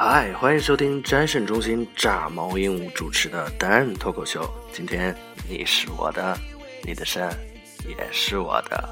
嗨，欢迎收听詹胜中心炸毛鹦鹉主持的单人脱口秀。今天你是我的，你的肾也是我的。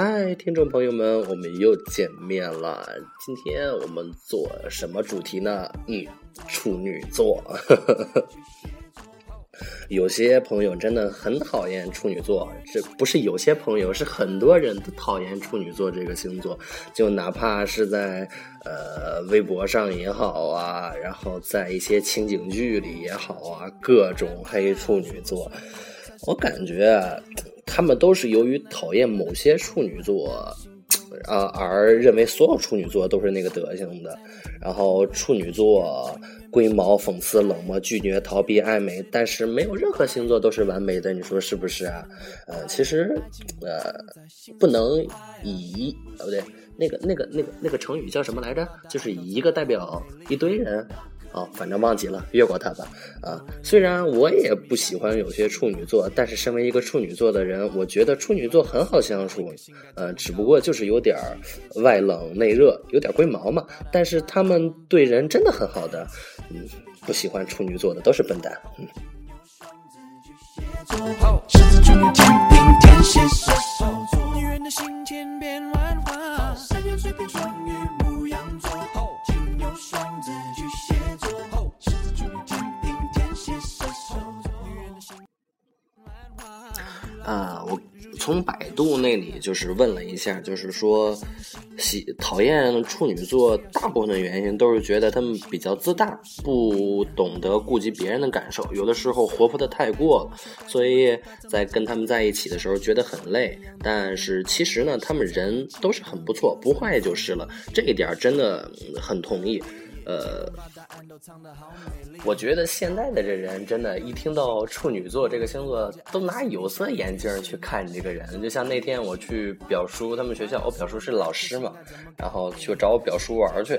嗨，听众朋友们，我们又见面了。今天我们做什么主题呢？嗯，处女座。有些朋友真的很讨厌处女座，这不是有些朋友，是很多人都讨厌处女座这个星座。就哪怕是在呃微博上也好啊，然后在一些情景剧里也好啊，各种黑处女座。我感觉。他们都是由于讨厌某些处女座，啊，而认为所有处女座都是那个德行的。然后处女座龟毛、讽刺、冷漠、拒绝、逃避、爱美，但是没有任何星座都是完美的，你说是不是啊？呃，其实，呃，不能以啊不对，那个那个那个那个成语叫什么来着？就是以一个代表一堆人。哦，反正忘记了，越过他吧。啊，虽然我也不喜欢有些处女座，但是身为一个处女座的人，我觉得处女座很好相处。呃，只不过就是有点外冷内热，有点龟毛嘛。但是他们对人真的很好的。嗯，不喜欢处女座的都是笨蛋。嗯。从百度那里就是问了一下，就是说，喜讨厌处女座，大部分的原因都是觉得他们比较自大，不懂得顾及别人的感受，有的时候活泼的太过了，所以在跟他们在一起的时候觉得很累。但是其实呢，他们人都是很不错，不坏就是了，这一点真的很同意。呃，我觉得现在的这人真的，一听到处女座这个星座，都拿有色眼镜去看你这个人。就像那天我去表叔他们学校，我表叔是老师嘛，然后去找我表叔玩去，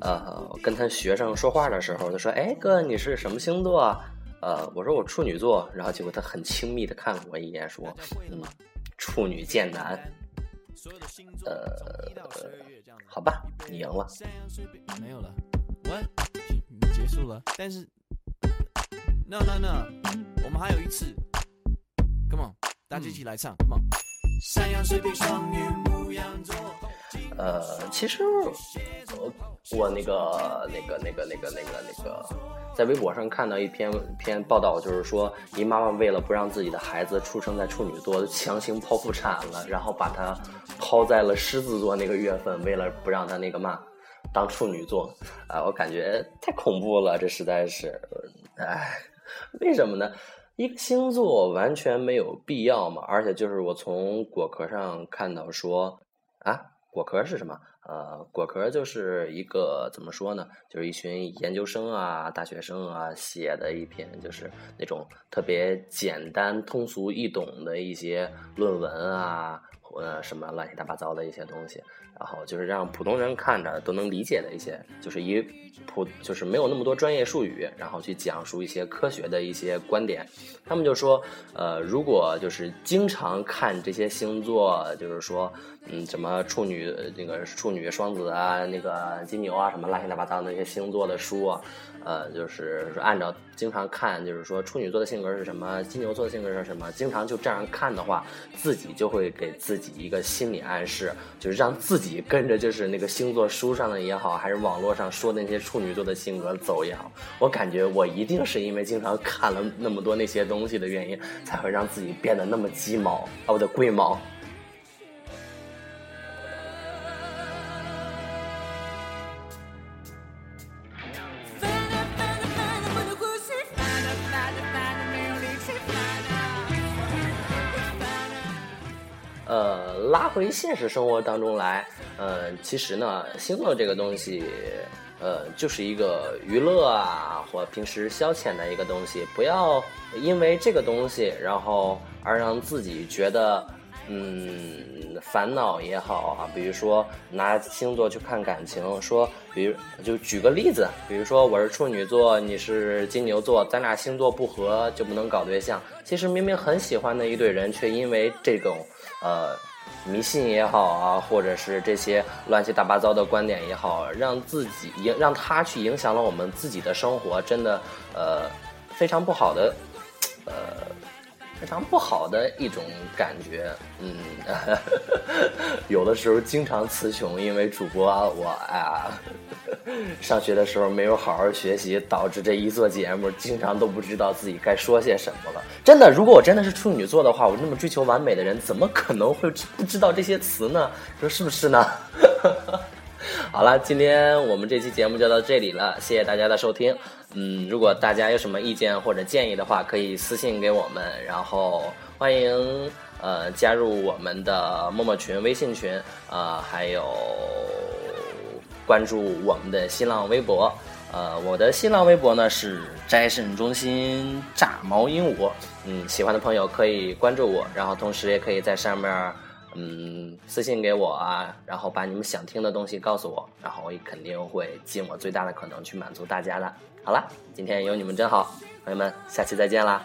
呃，跟他学生说话的时候，他说：“哎哥，你是什么星座？”啊？呃，我说我处女座，然后结果他很亲密的看了我一眼，说：“嗯，处女贱男。”呃，好吧，你赢了。没有了。What？结束了，但是，No No No，我们还有一次，Come on，大家一起来唱，Come on。山羊、水瓶、双鱼、牧羊座。呃，其实我我那个那个那个那个那个那个，在微博上看到一篇篇报道，就是说一妈妈为了不让自己的孩子出生在处女座，强行剖腹产了，然后把他抛在了狮子座那个月份，为了不让他那个嘛。当处女座啊，我感觉太恐怖了，这实在是，哎，为什么呢？一个星座完全没有必要嘛，而且就是我从果壳上看到说，啊，果壳是什么？呃，果壳就是一个怎么说呢？就是一群研究生啊、大学生啊写的一篇，就是那种特别简单、通俗易懂的一些论文啊。呃，什么乱七八糟的一些东西，然后就是让普通人看着都能理解的一些，就是以普就是没有那么多专业术语，然后去讲述一些科学的一些观点。他们就说，呃，如果就是经常看这些星座，就是说，嗯，什么处女那个处女、双子啊，那个金牛啊，什么乱七八糟那些星座的书啊。呃，就是按照经常看，就是说处女座的性格是什么，金牛座的性格是什么，经常就这样看的话，自己就会给自自己一个心理暗示，就是让自己跟着就是那个星座书上的也好，还是网络上说的那些处女座的性格走也好，我感觉我一定是因为经常看了那么多那些东西的原因，才会让自己变得那么鸡毛啊，我的贵毛。拉回现实生活当中来，呃，其实呢，星座这个东西，呃，就是一个娱乐啊，或平时消遣的一个东西，不要因为这个东西，然后而让自己觉得。嗯，烦恼也好啊，比如说拿星座去看感情，说，比如就举个例子，比如说我是处女座，你是金牛座，咱俩星座不合就不能搞对象。其实明明很喜欢的一对人，却因为这种呃迷信也好啊，或者是这些乱七八糟的观点也好，让自己影让他去影响了我们自己的生活，真的呃非常不好的呃。非常不好的一种感觉，嗯，有的时候经常词穷，因为主播我哎呀，上学的时候没有好好学习，导致这一做节目，经常都不知道自己该说些什么了。真的，如果我真的是处女座的话，我那么追求完美的人，怎么可能会不知道这些词呢？说是不是呢？好了，今天我们这期节目就到这里了，谢谢大家的收听。嗯，如果大家有什么意见或者建议的话，可以私信给我们，然后欢迎呃加入我们的陌陌群、微信群啊，还有关注我们的新浪微博。呃，我的新浪微博呢是斋肾中心炸毛鹦鹉。嗯，喜欢的朋友可以关注我，然后同时也可以在上面嗯私信给我啊，然后把你们想听的东西告诉我，然后我也肯定会尽我最大的可能去满足大家的。好了，今天有你们真好，朋友们，下期再见啦！